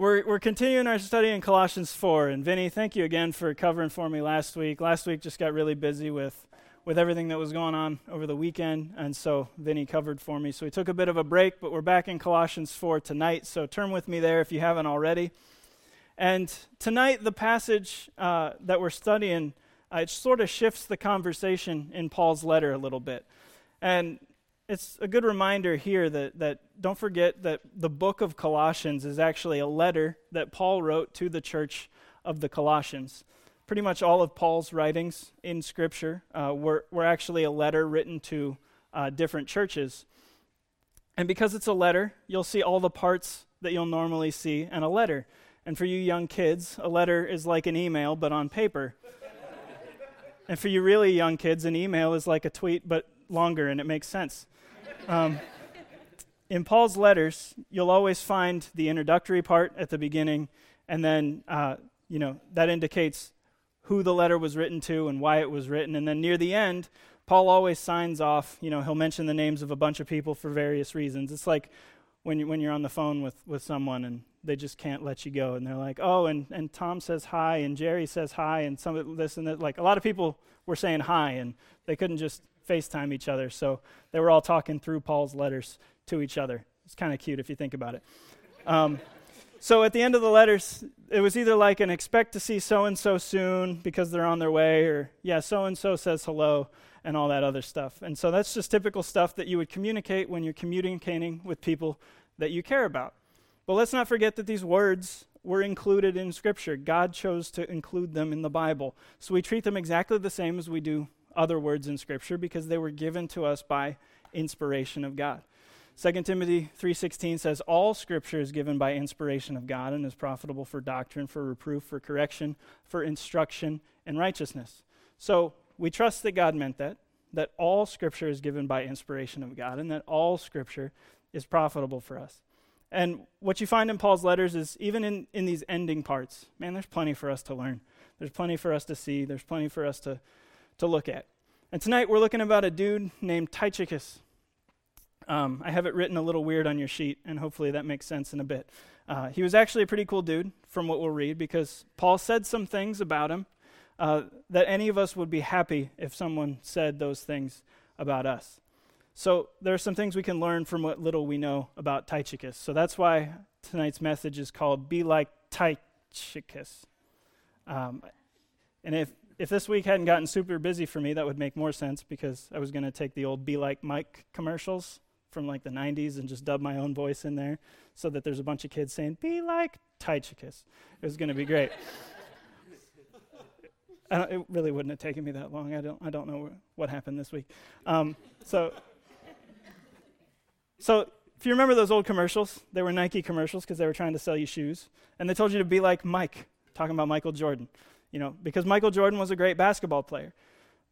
We're, we're continuing our study in Colossians 4. And Vinny, thank you again for covering for me last week. Last week just got really busy with, with everything that was going on over the weekend. And so Vinny covered for me. So we took a bit of a break, but we're back in Colossians 4 tonight. So turn with me there if you haven't already. And tonight, the passage uh, that we're studying, uh, it sort of shifts the conversation in Paul's letter a little bit. And it's a good reminder here that, that don't forget that the book of Colossians is actually a letter that Paul wrote to the church of the Colossians. Pretty much all of Paul's writings in Scripture uh, were, were actually a letter written to uh, different churches. And because it's a letter, you'll see all the parts that you'll normally see in a letter. And for you young kids, a letter is like an email, but on paper. and for you really young kids, an email is like a tweet, but longer, and it makes sense. Um, in Paul's letters, you'll always find the introductory part at the beginning, and then, uh, you know, that indicates who the letter was written to and why it was written. And then near the end, Paul always signs off, you know, he'll mention the names of a bunch of people for various reasons. It's like when, you, when you're on the phone with, with someone and they just can't let you go. And they're like, oh, and, and Tom says hi, and Jerry says hi, and some of this and that. Like a lot of people were saying hi, and they couldn't just FaceTime each other. So they were all talking through Paul's letters to each other. It's kind of cute if you think about it. Um, so at the end of the letters, it was either like an expect to see so and so soon because they're on their way, or yeah, so and so says hello, and all that other stuff. And so that's just typical stuff that you would communicate when you're communicating with people that you care about. But let's not forget that these words were included in Scripture. God chose to include them in the Bible. So we treat them exactly the same as we do other words in Scripture because they were given to us by inspiration of God. 2 Timothy 3:16 says all scripture is given by inspiration of God and is profitable for doctrine, for reproof, for correction, for instruction in righteousness. So, we trust that God meant that, that all scripture is given by inspiration of God and that all scripture is profitable for us. And what you find in Paul's letters is even in, in these ending parts, man, there's plenty for us to learn. There's plenty for us to see. There's plenty for us to, to look at. And tonight we're looking about a dude named Tychicus. Um, I have it written a little weird on your sheet, and hopefully that makes sense in a bit. Uh, he was actually a pretty cool dude, from what we'll read, because Paul said some things about him uh, that any of us would be happy if someone said those things about us. So there are some things we can learn from what little we know about Tychicus. So that's why tonight's message is called "Be Like Tychicus." Um, and if if this week hadn't gotten super busy for me, that would make more sense because I was going to take the old Be Like Mike commercials from like the 90s and just dub my own voice in there so that there's a bunch of kids saying, Be like Tychicus. It was going to be great. it really wouldn't have taken me that long. I don't, I don't know what happened this week. Um, so, so, if you remember those old commercials, they were Nike commercials because they were trying to sell you shoes. And they told you to be like Mike, talking about Michael Jordan you know, because Michael Jordan was a great basketball player.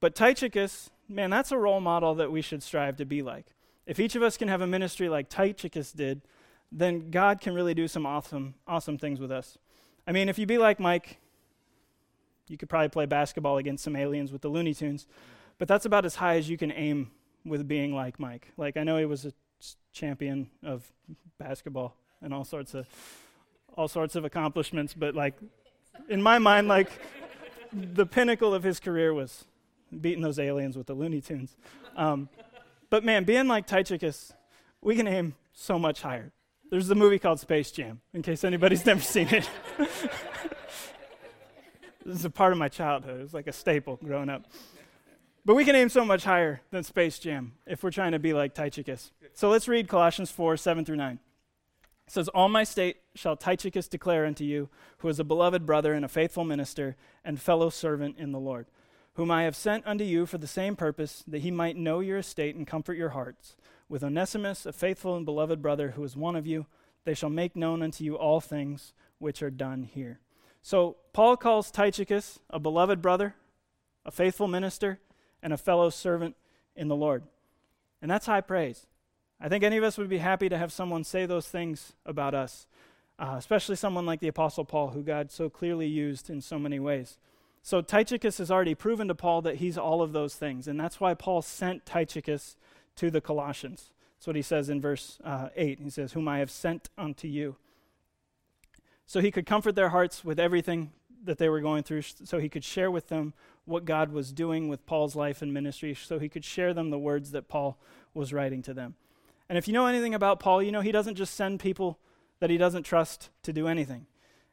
But Tychicus, man, that's a role model that we should strive to be like. If each of us can have a ministry like Tychicus did, then God can really do some awesome, awesome things with us. I mean, if you be like Mike, you could probably play basketball against some aliens with the Looney Tunes, but that's about as high as you can aim with being like Mike. Like, I know he was a champion of basketball and all sorts of all sorts of accomplishments, but like in my mind, like the pinnacle of his career was beating those aliens with the Looney Tunes. Um, but man, being like Tychicus, we can aim so much higher. There's a movie called Space Jam, in case anybody's never seen it. this is a part of my childhood. It was like a staple growing up. But we can aim so much higher than Space Jam if we're trying to be like Tychicus. So let's read Colossians 4 7 through 9. It says, All my state shall Tychicus declare unto you, who is a beloved brother and a faithful minister and fellow servant in the Lord, whom I have sent unto you for the same purpose, that he might know your estate and comfort your hearts. With Onesimus, a faithful and beloved brother who is one of you, they shall make known unto you all things which are done here. So Paul calls Tychicus a beloved brother, a faithful minister, and a fellow servant in the Lord. And that's high praise. I think any of us would be happy to have someone say those things about us, uh, especially someone like the Apostle Paul, who God so clearly used in so many ways. So Tychicus has already proven to Paul that he's all of those things, and that's why Paul sent Tychicus to the Colossians. That's what he says in verse uh, 8. He says, Whom I have sent unto you. so he could comfort their hearts with everything that they were going through, so he could share with them what God was doing with Paul's life and ministry, so he could share them the words that Paul was writing to them. And if you know anything about Paul, you know he doesn't just send people that he doesn't trust to do anything.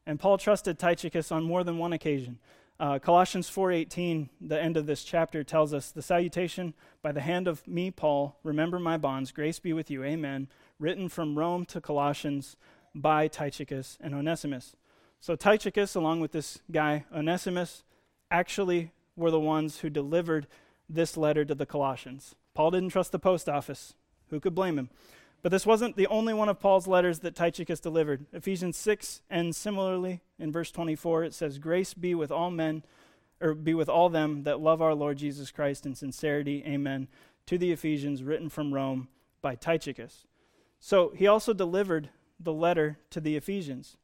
And Paul trusted Tychicus on more than one occasion. Uh, Colossians 4:18, the end of this chapter tells us, "The salutation by the hand of me, Paul, remember my bonds, grace be with you, amen, written from Rome to Colossians by Tychicus and Onesimus." So Tychicus, along with this guy Onesimus, actually were the ones who delivered this letter to the Colossians. Paul didn't trust the post office. Who could blame him? But this wasn't the only one of Paul's letters that Tychicus delivered. Ephesians 6 ends similarly. In verse 24, it says, Grace be with all men, or be with all them that love our Lord Jesus Christ in sincerity. Amen. To the Ephesians, written from Rome by Tychicus. So he also delivered the letter to the Ephesians.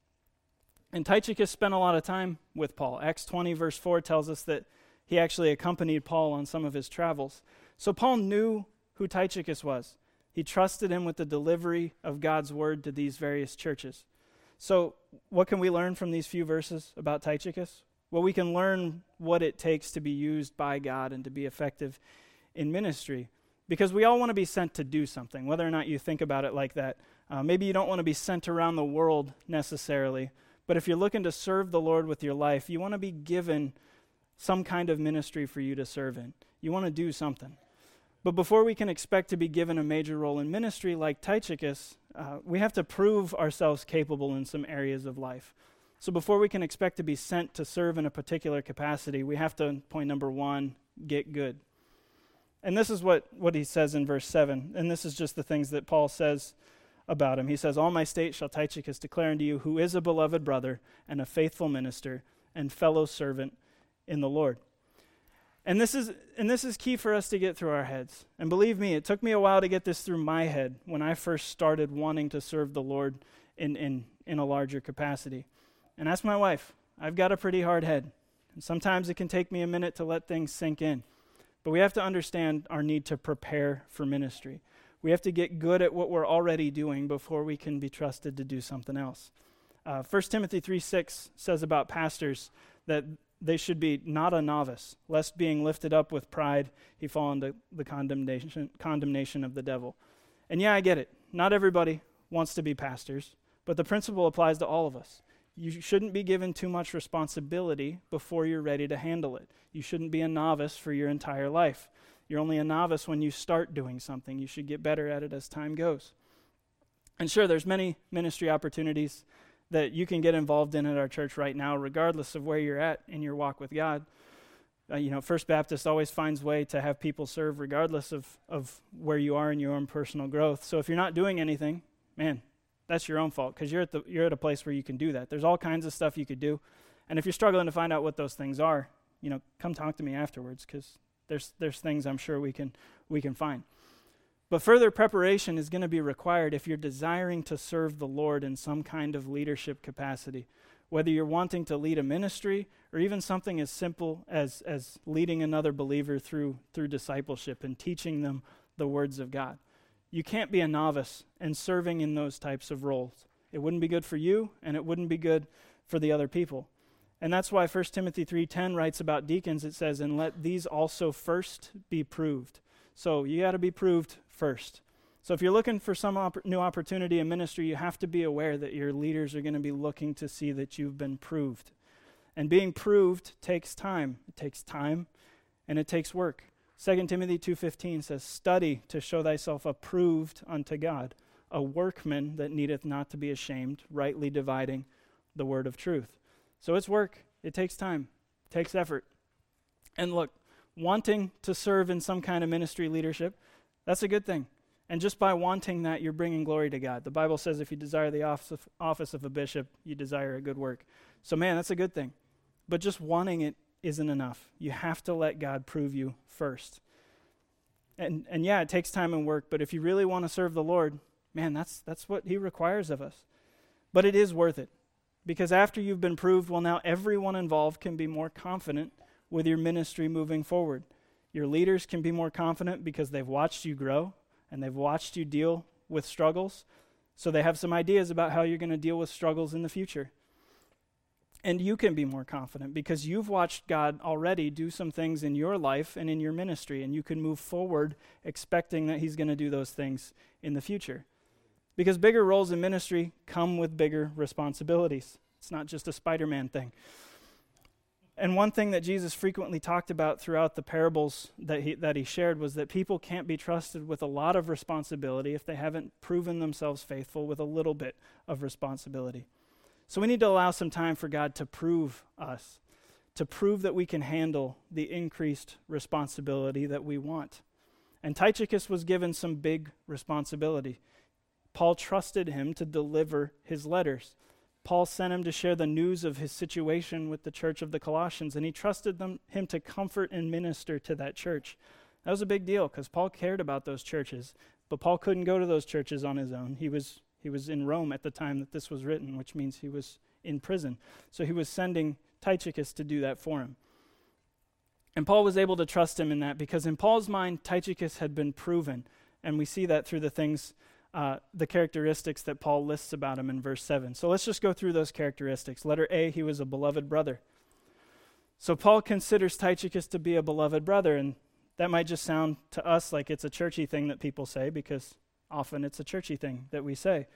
And Tychicus spent a lot of time with Paul. Acts 20, verse 4 tells us that he actually accompanied Paul on some of his travels. So Paul knew who Tychicus was. He trusted him with the delivery of God's word to these various churches. So, what can we learn from these few verses about Tychicus? Well, we can learn what it takes to be used by God and to be effective in ministry. Because we all want to be sent to do something, whether or not you think about it like that. Uh, maybe you don't want to be sent around the world necessarily, but if you're looking to serve the Lord with your life, you want to be given some kind of ministry for you to serve in. You want to do something. But before we can expect to be given a major role in ministry like Tychicus, uh, we have to prove ourselves capable in some areas of life. So before we can expect to be sent to serve in a particular capacity, we have to, point number one, get good. And this is what, what he says in verse 7. And this is just the things that Paul says about him. He says, All my state shall Tychicus declare unto you, who is a beloved brother and a faithful minister and fellow servant in the Lord. And this is and this is key for us to get through our heads. And believe me, it took me a while to get this through my head when I first started wanting to serve the Lord in in, in a larger capacity. And ask my wife. I've got a pretty hard head. And sometimes it can take me a minute to let things sink in. But we have to understand our need to prepare for ministry. We have to get good at what we're already doing before we can be trusted to do something else. Uh, 1 Timothy 3 6 says about pastors that they should be not a novice, lest being lifted up with pride he fall into the condemnation, condemnation of the devil. And yeah, I get it. Not everybody wants to be pastors, but the principle applies to all of us. You shouldn't be given too much responsibility before you're ready to handle it. You shouldn't be a novice for your entire life. You're only a novice when you start doing something. You should get better at it as time goes. And sure, there's many ministry opportunities that you can get involved in at our church right now, regardless of where you're at in your walk with God. Uh, you know, First Baptist always finds way to have people serve regardless of, of where you are in your own personal growth. So if you're not doing anything, man, that's your own fault because you're at the you're at a place where you can do that. There's all kinds of stuff you could do, and if you're struggling to find out what those things are, you know, come talk to me afterwards because there's there's things I'm sure we can we can find. But further preparation is going to be required if you're desiring to serve the Lord in some kind of leadership capacity. Whether you're wanting to lead a ministry or even something as simple as, as leading another believer through, through discipleship and teaching them the words of God. You can't be a novice and serving in those types of roles. It wouldn't be good for you, and it wouldn't be good for the other people. And that's why 1 Timothy 3:10 writes about deacons it says and let these also first be proved. So you got to be proved first. So if you're looking for some op- new opportunity in ministry, you have to be aware that your leaders are going to be looking to see that you've been proved. And being proved takes time. It takes time and it takes work. 2 Timothy 2:15 says, "Study to show thyself approved unto God, a workman that needeth not to be ashamed, rightly dividing the word of truth." So it's work. It takes time. It takes effort. And look, wanting to serve in some kind of ministry leadership, that's a good thing. And just by wanting that, you're bringing glory to God. The Bible says if you desire the office of, office of a bishop, you desire a good work. So, man, that's a good thing. But just wanting it isn't enough. You have to let God prove you first. And, and yeah, it takes time and work, but if you really want to serve the Lord, man, that's, that's what He requires of us. But it is worth it. Because after you've been proved, well, now everyone involved can be more confident with your ministry moving forward. Your leaders can be more confident because they've watched you grow and they've watched you deal with struggles. So they have some ideas about how you're going to deal with struggles in the future. And you can be more confident because you've watched God already do some things in your life and in your ministry, and you can move forward expecting that He's going to do those things in the future. Because bigger roles in ministry come with bigger responsibilities. It's not just a Spider Man thing. And one thing that Jesus frequently talked about throughout the parables that he, that he shared was that people can't be trusted with a lot of responsibility if they haven't proven themselves faithful with a little bit of responsibility. So we need to allow some time for God to prove us, to prove that we can handle the increased responsibility that we want. And Tychicus was given some big responsibility. Paul trusted him to deliver his letters. Paul sent him to share the news of his situation with the church of the Colossians, and he trusted them, him to comfort and minister to that church. That was a big deal because Paul cared about those churches, but Paul couldn't go to those churches on his own. He was he was in Rome at the time that this was written, which means he was in prison. So he was sending Tychicus to do that for him. And Paul was able to trust him in that because, in Paul's mind, Tychicus had been proven. And we see that through the things, uh, the characteristics that Paul lists about him in verse 7. So let's just go through those characteristics. Letter A, he was a beloved brother. So Paul considers Tychicus to be a beloved brother. And that might just sound to us like it's a churchy thing that people say because Often it's a churchy thing that we say.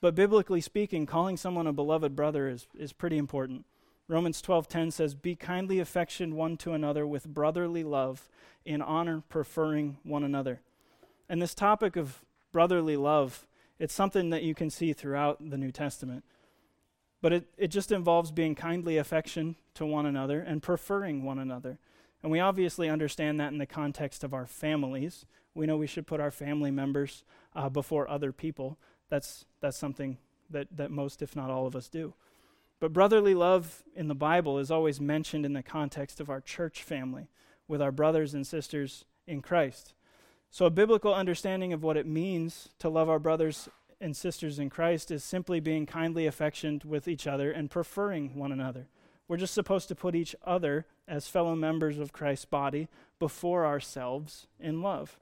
But biblically speaking, calling someone a beloved brother is, is pretty important. Romans 12:10 says, "Be kindly affectioned one to another with brotherly love, in honor preferring one another." And this topic of brotherly love, it's something that you can see throughout the New Testament. But it, it just involves being kindly affection to one another and preferring one another. And we obviously understand that in the context of our families. We know we should put our family members uh, before other people. That's, that's something that, that most, if not all of us, do. But brotherly love in the Bible is always mentioned in the context of our church family with our brothers and sisters in Christ. So, a biblical understanding of what it means to love our brothers and sisters in Christ is simply being kindly affectioned with each other and preferring one another. We're just supposed to put each other as fellow members of Christ's body before ourselves in love.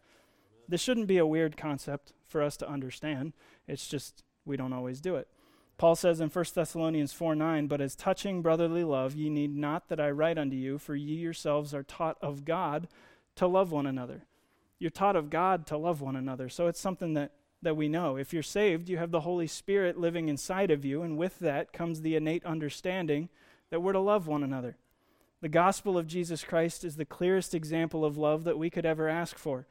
This shouldn't be a weird concept for us to understand. It's just we don't always do it. Paul says in 1 Thessalonians 4 9, But as touching brotherly love, ye need not that I write unto you, for ye yourselves are taught of God to love one another. You're taught of God to love one another. So it's something that, that we know. If you're saved, you have the Holy Spirit living inside of you, and with that comes the innate understanding that we're to love one another. The gospel of Jesus Christ is the clearest example of love that we could ever ask for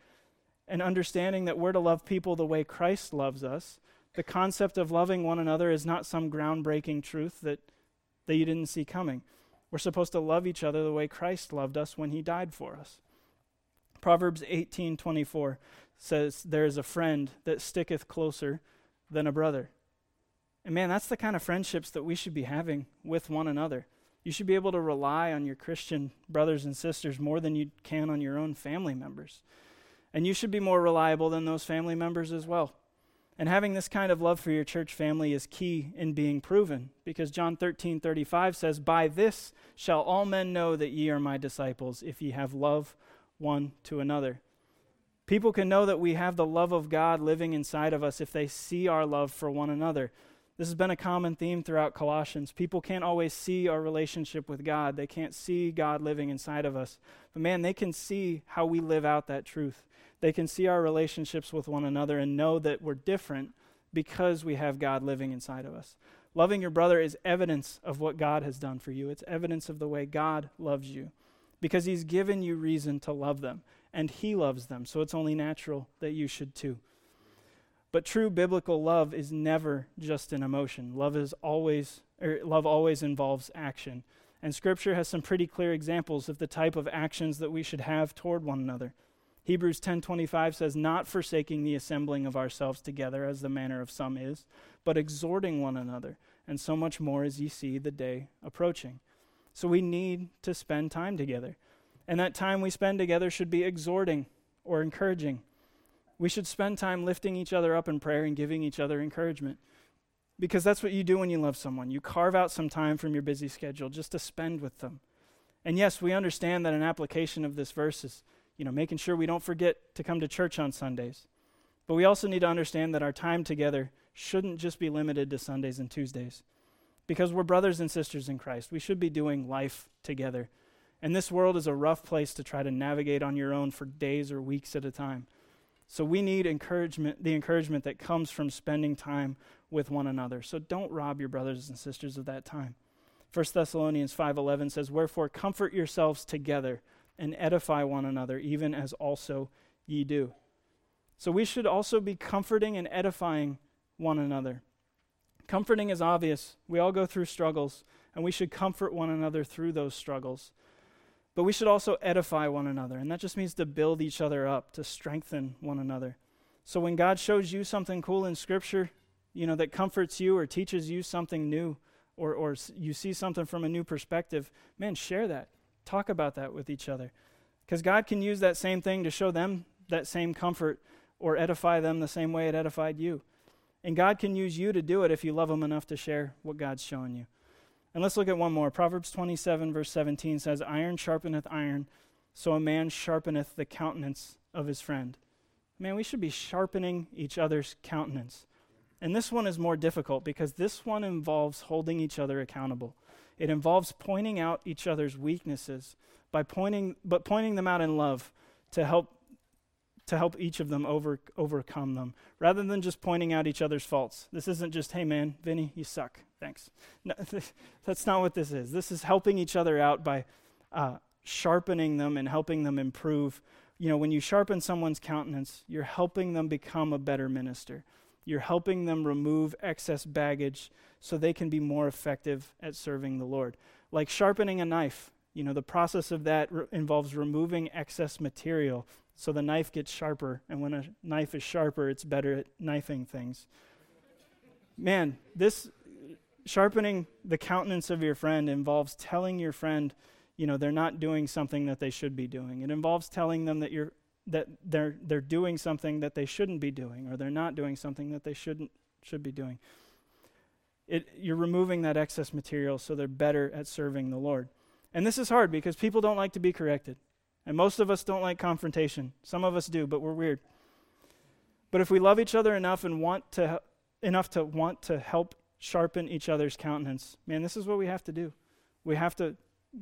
and understanding that we're to love people the way Christ loves us. The concept of loving one another is not some groundbreaking truth that, that you didn't see coming. We're supposed to love each other the way Christ loved us when he died for us. Proverbs 18:24 says there is a friend that sticketh closer than a brother. And man, that's the kind of friendships that we should be having with one another. You should be able to rely on your Christian brothers and sisters more than you can on your own family members. And you should be more reliable than those family members as well. And having this kind of love for your church family is key in being proven because John 13 35 says, By this shall all men know that ye are my disciples, if ye have love one to another. People can know that we have the love of God living inside of us if they see our love for one another. This has been a common theme throughout Colossians. People can't always see our relationship with God, they can't see God living inside of us. But man, they can see how we live out that truth. They can see our relationships with one another and know that we're different because we have God living inside of us. Loving your brother is evidence of what God has done for you, it's evidence of the way God loves you because he's given you reason to love them and he loves them. So it's only natural that you should too. But true biblical love is never just an emotion. Love is always er, love always involves action. And scripture has some pretty clear examples of the type of actions that we should have toward one another. Hebrews 10:25 says not forsaking the assembling of ourselves together as the manner of some is, but exhorting one another, and so much more as ye see the day approaching. So we need to spend time together. And that time we spend together should be exhorting or encouraging. We should spend time lifting each other up in prayer and giving each other encouragement. Because that's what you do when you love someone. You carve out some time from your busy schedule just to spend with them. And yes, we understand that an application of this verse is you know, making sure we don't forget to come to church on Sundays. But we also need to understand that our time together shouldn't just be limited to Sundays and Tuesdays. Because we're brothers and sisters in Christ. We should be doing life together. And this world is a rough place to try to navigate on your own for days or weeks at a time. So we need encouragement, the encouragement that comes from spending time with one another. So don't rob your brothers and sisters of that time. 1 Thessalonians 5:11 says, "Wherefore comfort yourselves together and edify one another, even as also ye do." So we should also be comforting and edifying one another. Comforting is obvious. We all go through struggles, and we should comfort one another through those struggles. But we should also edify one another, and that just means to build each other up, to strengthen one another. So when God shows you something cool in Scripture, you know, that comforts you or teaches you something new, or, or you see something from a new perspective, man, share that. Talk about that with each other. Because God can use that same thing to show them that same comfort or edify them the same way it edified you. And God can use you to do it if you love Him enough to share what God's showing you. And let's look at one more. Proverbs 27, verse 17 says, Iron sharpeneth iron, so a man sharpeneth the countenance of his friend. Man, we should be sharpening each other's countenance. And this one is more difficult because this one involves holding each other accountable. It involves pointing out each other's weaknesses by pointing but pointing them out in love to help to help each of them over, overcome them rather than just pointing out each other's faults. This isn't just, hey man, Vinny, you suck. Thanks. No, that's not what this is. This is helping each other out by uh, sharpening them and helping them improve. You know, when you sharpen someone's countenance, you're helping them become a better minister. You're helping them remove excess baggage so they can be more effective at serving the Lord. Like sharpening a knife, you know, the process of that re- involves removing excess material so the knife gets sharper. And when a knife is sharper, it's better at knifing things. Man, this sharpening the countenance of your friend involves telling your friend, you know, they're not doing something that they should be doing. It involves telling them that you're that they're they're doing something that they shouldn't be doing or they're not doing something that they shouldn't should be doing. It, you're removing that excess material so they're better at serving the Lord. And this is hard because people don't like to be corrected. And most of us don't like confrontation. Some of us do, but we're weird. But if we love each other enough and want to enough to want to help sharpen each other's countenance, man, this is what we have to do. We have to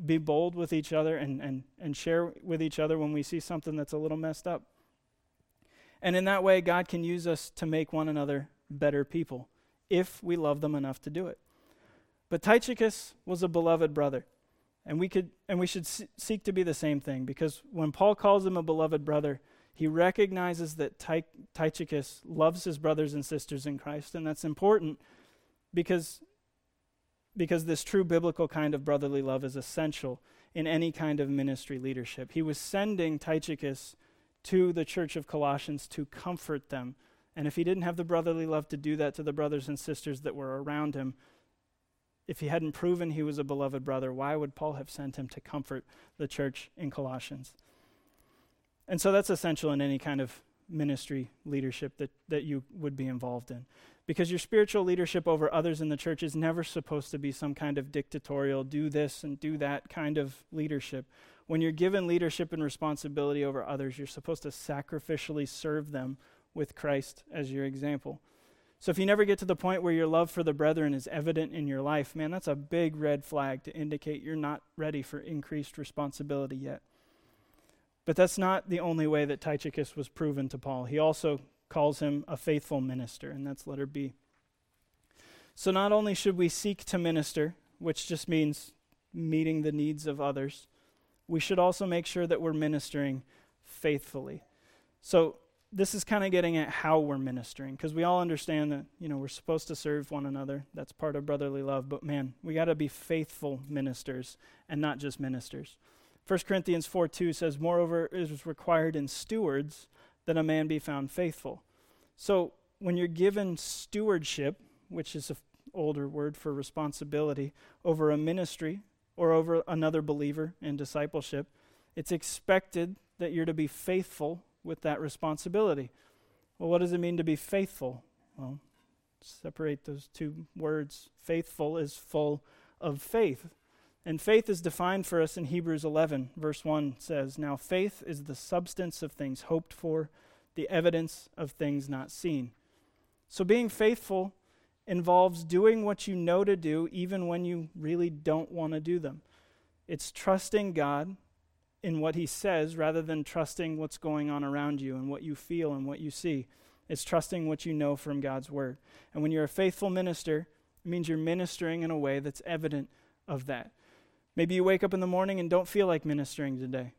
be bold with each other and, and, and share with each other when we see something that's a little messed up. And in that way, God can use us to make one another better people if we love them enough to do it. But Tychicus was a beloved brother. And we could and we should seek to be the same thing because when Paul calls him a beloved brother, he recognizes that Ty- Tychicus loves his brothers and sisters in Christ, and that's important because because this true biblical kind of brotherly love is essential in any kind of ministry leadership. He was sending Tychicus to the church of Colossians to comfort them. And if he didn't have the brotherly love to do that to the brothers and sisters that were around him, if he hadn't proven he was a beloved brother, why would Paul have sent him to comfort the church in Colossians? And so that's essential in any kind of ministry leadership that, that you would be involved in. Because your spiritual leadership over others in the church is never supposed to be some kind of dictatorial, do this and do that kind of leadership. When you're given leadership and responsibility over others, you're supposed to sacrificially serve them with Christ as your example. So if you never get to the point where your love for the brethren is evident in your life, man, that's a big red flag to indicate you're not ready for increased responsibility yet. But that's not the only way that Tychicus was proven to Paul. He also calls him a faithful minister, and that's letter B. So not only should we seek to minister, which just means meeting the needs of others, we should also make sure that we're ministering faithfully. So this is kind of getting at how we're ministering because we all understand that you know we're supposed to serve one another. That's part of brotherly love but man we got to be faithful ministers and not just ministers. 1 corinthians 4 2 says moreover it is required in stewards that a man be found faithful. So when you're given stewardship which is an older word for responsibility over a ministry or over another believer in discipleship it's expected that you're to be faithful with that responsibility. Well, what does it mean to be faithful? Well, separate those two words. Faithful is full of faith. And faith is defined for us in Hebrews 11, verse 1 says, Now faith is the substance of things hoped for, the evidence of things not seen. So being faithful involves doing what you know to do even when you really don't want to do them. It's trusting God in what He says rather than trusting what's going on around you and what you feel and what you see. It's trusting what you know from God's Word. And when you're a faithful minister, it means you're ministering in a way that's evident of that. Maybe you wake up in the morning and don't feel like ministering today.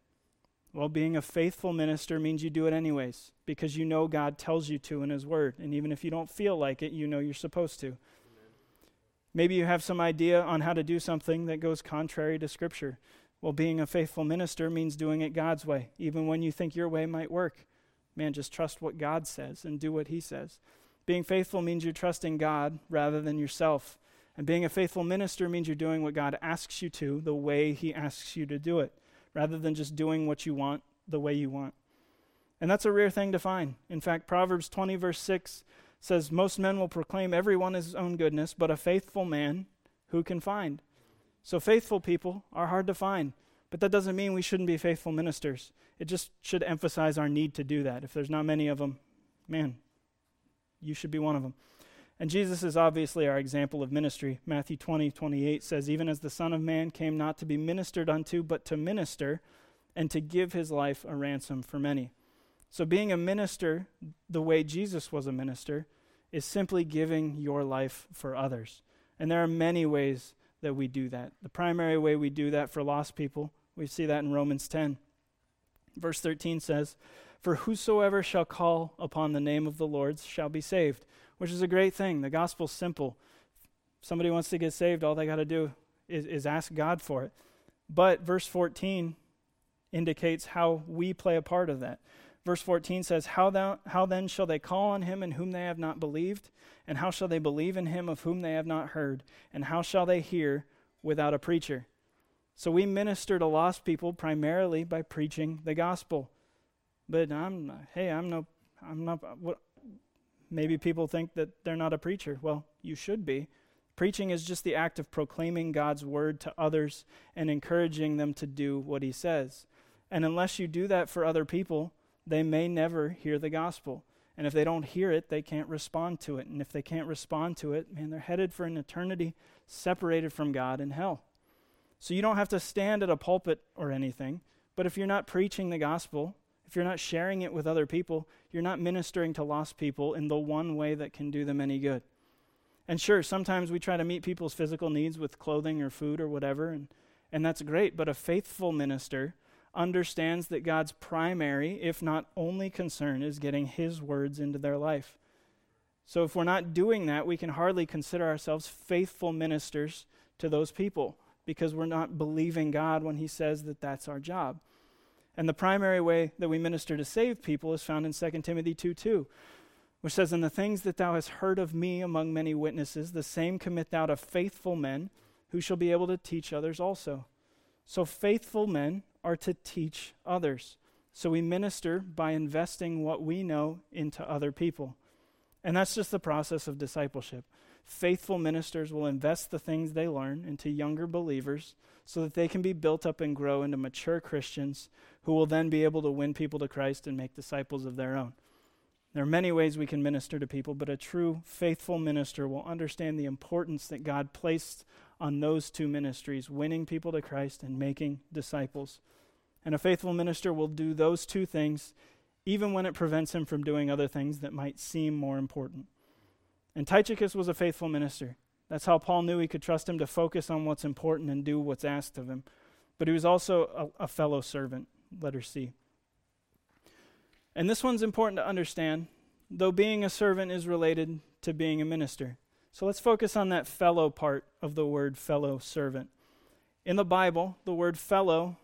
Well, being a faithful minister means you do it anyways because you know God tells you to in His Word. And even if you don't feel like it, you know you're supposed to. Amen. Maybe you have some idea on how to do something that goes contrary to Scripture. Well, being a faithful minister means doing it God's way, even when you think your way might work. Man, just trust what God says and do what He says. Being faithful means you're trusting God rather than yourself. And being a faithful minister means you're doing what God asks you to the way He asks you to do it, rather than just doing what you want the way you want. And that's a rare thing to find. In fact, Proverbs 20, verse 6 says, Most men will proclaim everyone his own goodness, but a faithful man who can find? So, faithful people are hard to find, but that doesn't mean we shouldn't be faithful ministers. It just should emphasize our need to do that. If there's not many of them, man, you should be one of them. And Jesus is obviously our example of ministry. Matthew 20, 28 says, Even as the Son of Man came not to be ministered unto, but to minister, and to give his life a ransom for many. So, being a minister, the way Jesus was a minister, is simply giving your life for others. And there are many ways that we do that. The primary way we do that for lost people, we see that in Romans 10. Verse 13 says, For whosoever shall call upon the name of the Lord shall be saved which is a great thing. The gospel's simple. If somebody wants to get saved, all they got to do is, is ask God for it. But verse 14 indicates how we play a part of that. Verse 14 says, how, thou, how then shall they call on him in whom they have not believed? And how shall they believe in him of whom they have not heard? And how shall they hear without a preacher? So we minister to lost people primarily by preaching the gospel. But I'm, hey, I'm no, I'm not, what, Maybe people think that they're not a preacher. Well, you should be. Preaching is just the act of proclaiming God's word to others and encouraging them to do what he says. And unless you do that for other people, they may never hear the gospel. And if they don't hear it, they can't respond to it. And if they can't respond to it, man, they're headed for an eternity separated from God in hell. So you don't have to stand at a pulpit or anything, but if you're not preaching the gospel, if you're not sharing it with other people, you're not ministering to lost people in the one way that can do them any good. And sure, sometimes we try to meet people's physical needs with clothing or food or whatever, and, and that's great. But a faithful minister understands that God's primary, if not only concern, is getting His words into their life. So if we're not doing that, we can hardly consider ourselves faithful ministers to those people because we're not believing God when He says that that's our job. And the primary way that we minister to save people is found in 2 Timothy 2 2, which says, And the things that thou hast heard of me among many witnesses, the same commit thou to faithful men who shall be able to teach others also. So faithful men are to teach others. So we minister by investing what we know into other people. And that's just the process of discipleship. Faithful ministers will invest the things they learn into younger believers so that they can be built up and grow into mature Christians who will then be able to win people to Christ and make disciples of their own. There are many ways we can minister to people, but a true faithful minister will understand the importance that God placed on those two ministries winning people to Christ and making disciples. And a faithful minister will do those two things even when it prevents him from doing other things that might seem more important. And Tychicus was a faithful minister. That's how Paul knew he could trust him to focus on what's important and do what's asked of him. But he was also a, a fellow servant letter C. And this one's important to understand, though being a servant is related to being a minister. So let's focus on that fellow part of the word fellow servant. In the Bible, the word fellow,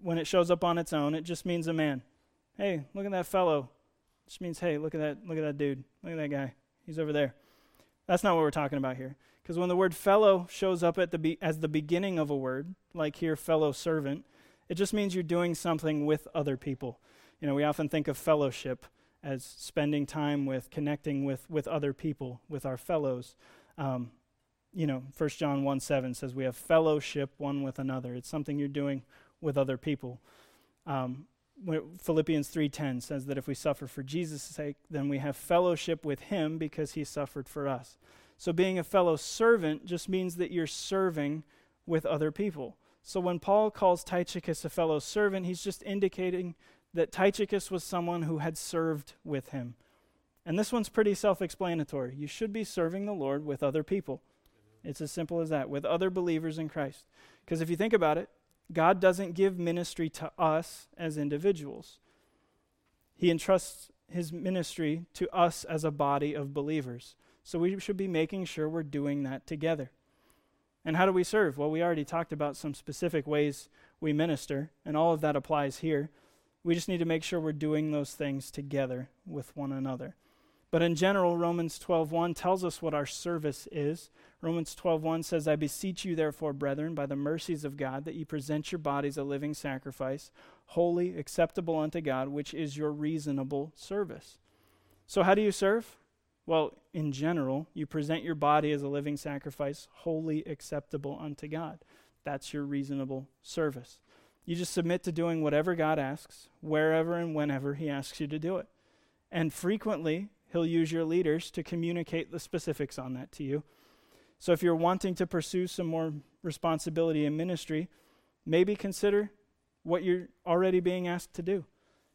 when it shows up on its own, it just means a man. Hey, look at that fellow. It just means, hey, look at that, look at that dude. Look at that guy. He's over there. That's not what we're talking about here. Because when the word fellow shows up at the be- as the beginning of a word, like here, fellow servant, it just means you're doing something with other people. You know, we often think of fellowship as spending time with, connecting with, with other people, with our fellows. Um, you know, 1 John 1 7 says we have fellowship one with another. It's something you're doing with other people. Um, Philippians 3:10 says that if we suffer for Jesus' sake, then we have fellowship with him because he suffered for us. So being a fellow servant just means that you're serving with other people. So when Paul calls Tychicus a fellow servant, he's just indicating that Tychicus was someone who had served with him. And this one's pretty self explanatory. You should be serving the Lord with other people. It's as simple as that, with other believers in Christ. Because if you think about it, God doesn't give ministry to us as individuals, He entrusts His ministry to us as a body of believers. So we should be making sure we're doing that together. And how do we serve? Well, we already talked about some specific ways we minister, and all of that applies here. We just need to make sure we're doing those things together with one another. But in general, Romans 12:1 tells us what our service is. Romans 12:1 says, "I beseech you therefore, brethren, by the mercies of God, that ye present your bodies a living sacrifice, holy, acceptable unto God, which is your reasonable service." So how do you serve? Well, in general, you present your body as a living sacrifice, holy, acceptable unto God. That's your reasonable service. You just submit to doing whatever God asks, wherever and whenever He asks you to do it. And frequently, He'll use your leaders to communicate the specifics on that to you. So if you're wanting to pursue some more responsibility in ministry, maybe consider what you're already being asked to do.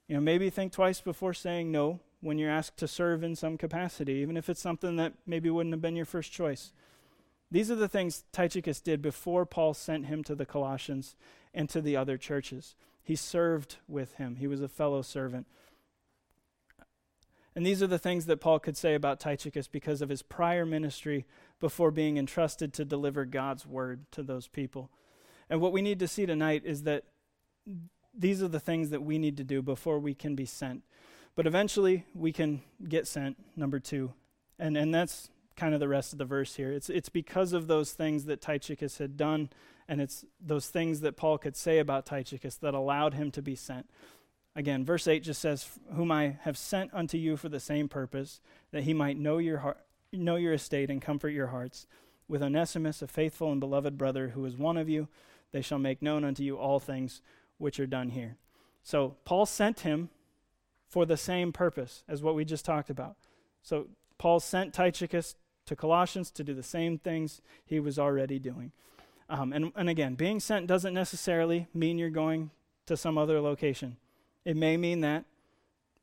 You know, maybe think twice before saying no when you're asked to serve in some capacity, even if it's something that maybe wouldn't have been your first choice. These are the things Tychicus did before Paul sent him to the Colossians and to the other churches. He served with him, he was a fellow servant. And these are the things that Paul could say about Tychicus because of his prior ministry before being entrusted to deliver God's word to those people. And what we need to see tonight is that these are the things that we need to do before we can be sent. But eventually we can get sent, number two. And, and that's kind of the rest of the verse here. It's, it's because of those things that Tychicus had done, and it's those things that Paul could say about Tychicus that allowed him to be sent. Again, verse 8 just says, Whom I have sent unto you for the same purpose, that he might know your, heart, know your estate and comfort your hearts. With Onesimus, a faithful and beloved brother, who is one of you, they shall make known unto you all things which are done here. So Paul sent him for the same purpose as what we just talked about. So Paul sent Tychicus to Colossians to do the same things he was already doing. Um, and, and again, being sent doesn't necessarily mean you're going to some other location. It may mean that,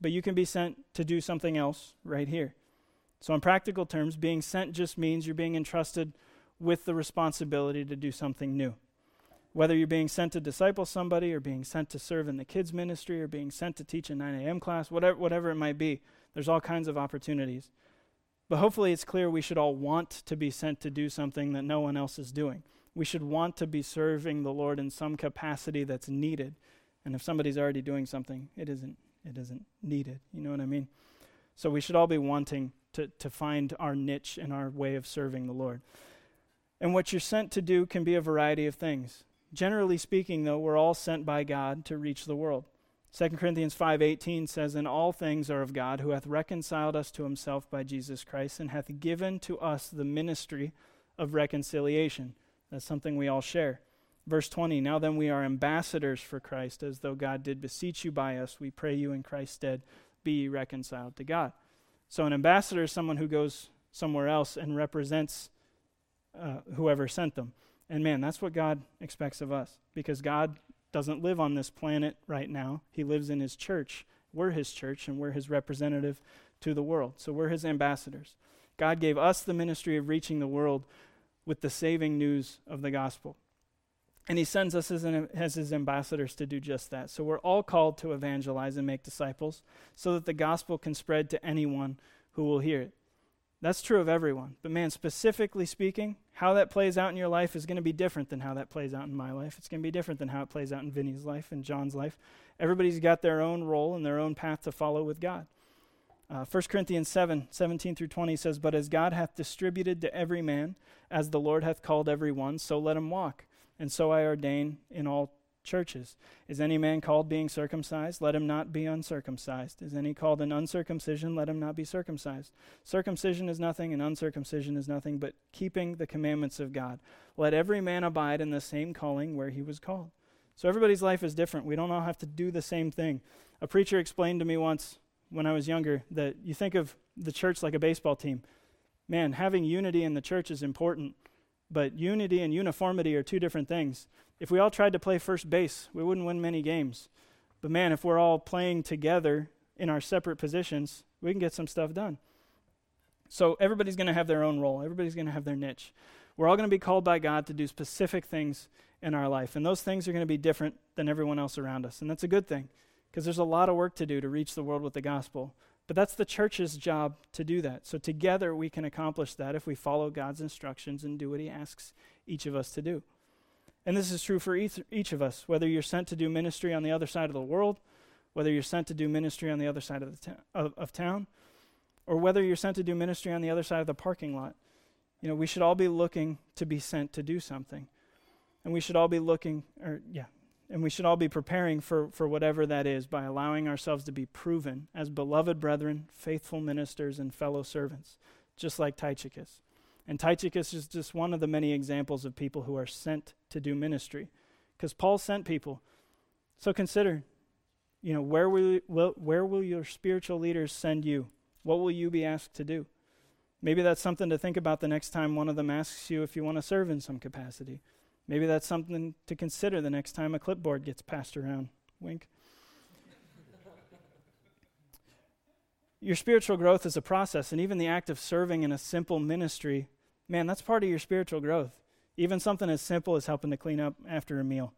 but you can be sent to do something else right here. So, in practical terms, being sent just means you're being entrusted with the responsibility to do something new. Whether you're being sent to disciple somebody, or being sent to serve in the kids' ministry, or being sent to teach a 9 a.m. class, whatever, whatever it might be, there's all kinds of opportunities. But hopefully, it's clear we should all want to be sent to do something that no one else is doing. We should want to be serving the Lord in some capacity that's needed. And if somebody's already doing something, it isn't, it isn't needed. You know what I mean? So we should all be wanting to, to find our niche and our way of serving the Lord. And what you're sent to do can be a variety of things. Generally speaking, though, we're all sent by God to reach the world. 2 Corinthians 5:18 says, "And all things are of God, who hath reconciled us to himself by Jesus Christ, and hath given to us the ministry of reconciliation." That's something we all share. Verse 20, "Now then we are ambassadors for Christ, as though God did beseech you by us. We pray you in Christ's stead, be reconciled to God." So an ambassador is someone who goes somewhere else and represents uh, whoever sent them. And man, that's what God expects of us because God doesn't live on this planet right now. He lives in his church. We're his church and we're his representative to the world. So we're his ambassadors. God gave us the ministry of reaching the world with the saving news of the gospel. And he sends us as, an, as, his ambassadors to do just that. So we're all called to evangelize and make disciples so that the gospel can spread to anyone who will hear it. That's true of everyone. But man, specifically speaking, how that plays out in your life is going to be different than how that plays out in my life. It's going to be different than how it plays out in Vinny's life and John's life. Everybody's got their own role and their own path to follow with God. Uh, 1 Corinthians 7 17 through 20 says, But as God hath distributed to every man, as the Lord hath called every one, so let him walk. And so I ordain in all churches. Is any man called being circumcised? Let him not be uncircumcised. Is any called an uncircumcision? Let him not be circumcised. Circumcision is nothing, and uncircumcision is nothing, but keeping the commandments of God. Let every man abide in the same calling where he was called. So everybody's life is different. We don't all have to do the same thing. A preacher explained to me once when I was younger that you think of the church like a baseball team. man, having unity in the church is important, but unity and uniformity are two different things. If we all tried to play first base, we wouldn't win many games. But man, if we're all playing together in our separate positions, we can get some stuff done. So everybody's going to have their own role, everybody's going to have their niche. We're all going to be called by God to do specific things in our life, and those things are going to be different than everyone else around us. And that's a good thing because there's a lot of work to do to reach the world with the gospel. But that's the church's job to do that. So together we can accomplish that if we follow God's instructions and do what He asks each of us to do. And this is true for each, each of us, whether you're sent to do ministry on the other side of the world, whether you're sent to do ministry on the other side of, the ta- of, of town, or whether you're sent to do ministry on the other side of the parking lot. You know, we should all be looking to be sent to do something. And we should all be looking, or yeah, and we should all be preparing for, for whatever that is by allowing ourselves to be proven as beloved brethren, faithful ministers, and fellow servants, just like Tychicus. And Tychicus is just one of the many examples of people who are sent to do ministry. Because Paul sent people. So consider, you know, where will, will, where will your spiritual leaders send you? What will you be asked to do? Maybe that's something to think about the next time one of them asks you if you want to serve in some capacity. Maybe that's something to consider the next time a clipboard gets passed around. Wink. your spiritual growth is a process, and even the act of serving in a simple ministry, man, that's part of your spiritual growth. Even something as simple as helping to clean up after a meal.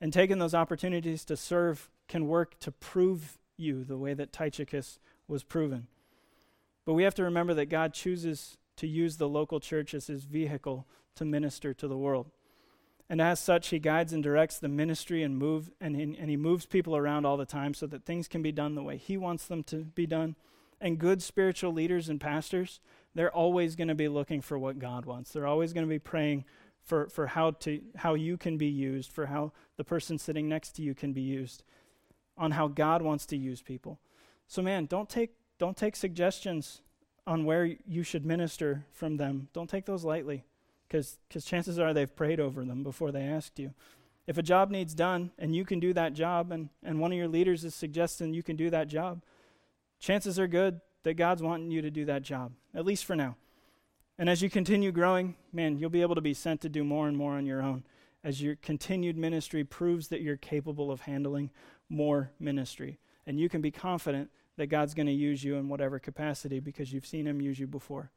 And taking those opportunities to serve can work to prove you the way that Tychicus was proven. But we have to remember that God chooses to use the local church as his vehicle to minister to the world. And as such, he guides and directs the ministry and move and he, and he moves people around all the time so that things can be done the way he wants them to be done. And good spiritual leaders and pastors, they're always going to be looking for what God wants. They're always going to be praying for, for how to how you can be used, for how the person sitting next to you can be used, on how God wants to use people. So man, don't take don't take suggestions on where you should minister from them. Don't take those lightly because chances are they've prayed over them before they asked you. If a job needs done and you can do that job, and, and one of your leaders is suggesting you can do that job, chances are good that God's wanting you to do that job, at least for now. And as you continue growing, man, you'll be able to be sent to do more and more on your own as your continued ministry proves that you're capable of handling more ministry. And you can be confident that God's going to use you in whatever capacity because you've seen Him use you before.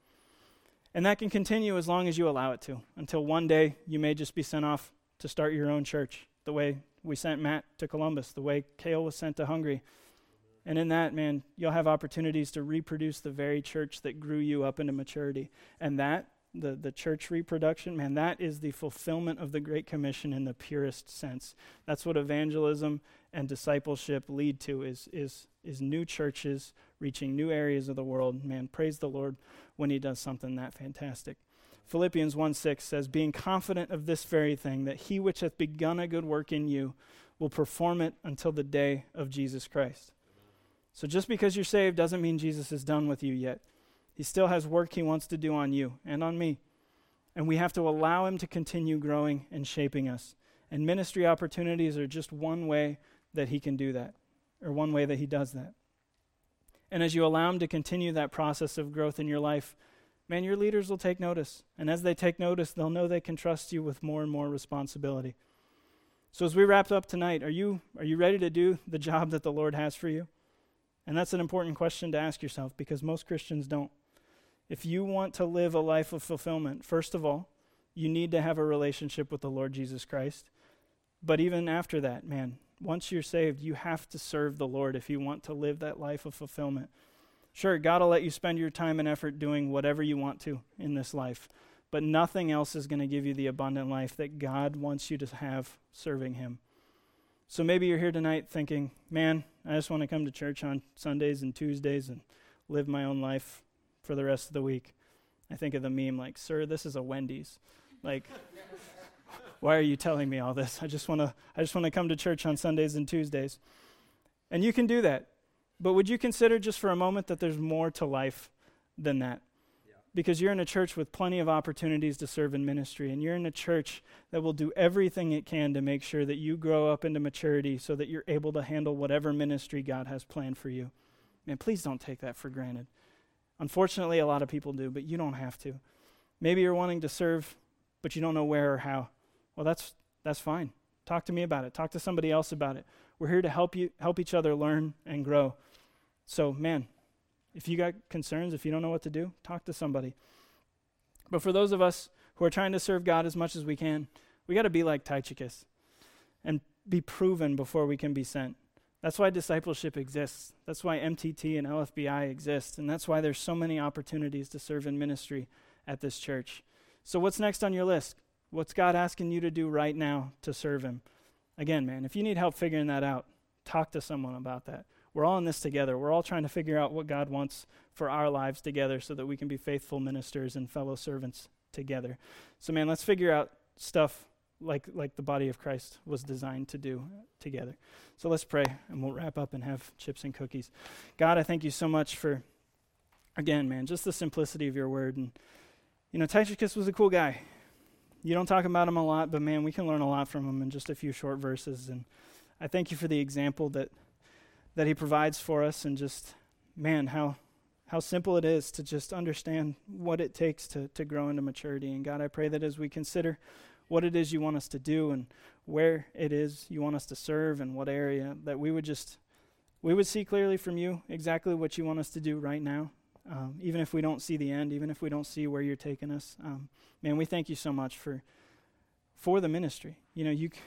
And that can continue as long as you allow it to, until one day you may just be sent off to start your own church, the way we sent Matt to Columbus, the way Kale was sent to Hungary. And in that, man, you'll have opportunities to reproduce the very church that grew you up into maturity. And that, the, the church reproduction, man, that is the fulfillment of the Great Commission in the purest sense. That's what evangelism and discipleship lead to is, is, is new churches reaching new areas of the world. Man, praise the Lord when he does something that fantastic. Philippians 1 6 says, Being confident of this very thing, that he which hath begun a good work in you will perform it until the day of Jesus Christ. So just because you're saved doesn't mean Jesus is done with you yet. He still has work he wants to do on you and on me. And we have to allow him to continue growing and shaping us. And ministry opportunities are just one way that he can do that, or one way that he does that. And as you allow him to continue that process of growth in your life, man, your leaders will take notice. And as they take notice, they'll know they can trust you with more and more responsibility. So as we wrap up tonight, are you are you ready to do the job that the Lord has for you? And that's an important question to ask yourself because most Christians don't. If you want to live a life of fulfillment, first of all, you need to have a relationship with the Lord Jesus Christ. But even after that, man, once you're saved, you have to serve the Lord if you want to live that life of fulfillment. Sure, God will let you spend your time and effort doing whatever you want to in this life, but nothing else is going to give you the abundant life that God wants you to have serving Him. So maybe you're here tonight thinking, man, I just want to come to church on Sundays and Tuesdays and live my own life for the rest of the week. I think of the meme like, sir, this is a Wendy's. Like, why are you telling me all this? I just want to I just want to come to church on Sundays and Tuesdays. And you can do that. But would you consider just for a moment that there's more to life than that? Yeah. Because you're in a church with plenty of opportunities to serve in ministry, and you're in a church that will do everything it can to make sure that you grow up into maturity so that you're able to handle whatever ministry God has planned for you. Man, please don't take that for granted. Unfortunately, a lot of people do, but you don't have to. Maybe you're wanting to serve, but you don't know where or how. Well, that's that's fine. Talk to me about it. Talk to somebody else about it. We're here to help you help each other learn and grow. So, man, if you got concerns, if you don't know what to do, talk to somebody. But for those of us who are trying to serve God as much as we can, we got to be like Tychicus and be proven before we can be sent. That's why discipleship exists. That's why MTT and LFBI exist. And that's why there's so many opportunities to serve in ministry at this church. So, what's next on your list? What's God asking you to do right now to serve Him? Again, man, if you need help figuring that out, talk to someone about that. We're all in this together. We're all trying to figure out what God wants for our lives together so that we can be faithful ministers and fellow servants together. So, man, let's figure out stuff like, like the body of Christ was designed to do together. So let's pray and we'll wrap up and have chips and cookies. God, I thank you so much for, again, man, just the simplicity of your word. And, you know, Tychicus was a cool guy. You don't talk about him a lot, but man, we can learn a lot from him in just a few short verses. And I thank you for the example that that he provides for us and just man how how simple it is to just understand what it takes to to grow into maturity and God I pray that as we consider what it is you want us to do and where it is you want us to serve and what area that we would just we would see clearly from you exactly what you want us to do right now um, even if we don't see the end even if we don't see where you're taking us um, man we thank you so much for for the ministry you know you c-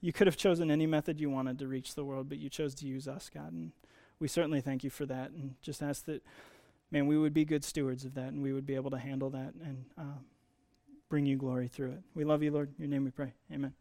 you could have chosen any method you wanted to reach the world, but you chose to use us, God. And we certainly thank you for that. And just ask that, man, we would be good stewards of that and we would be able to handle that and uh, bring you glory through it. We love you, Lord. In your name we pray. Amen.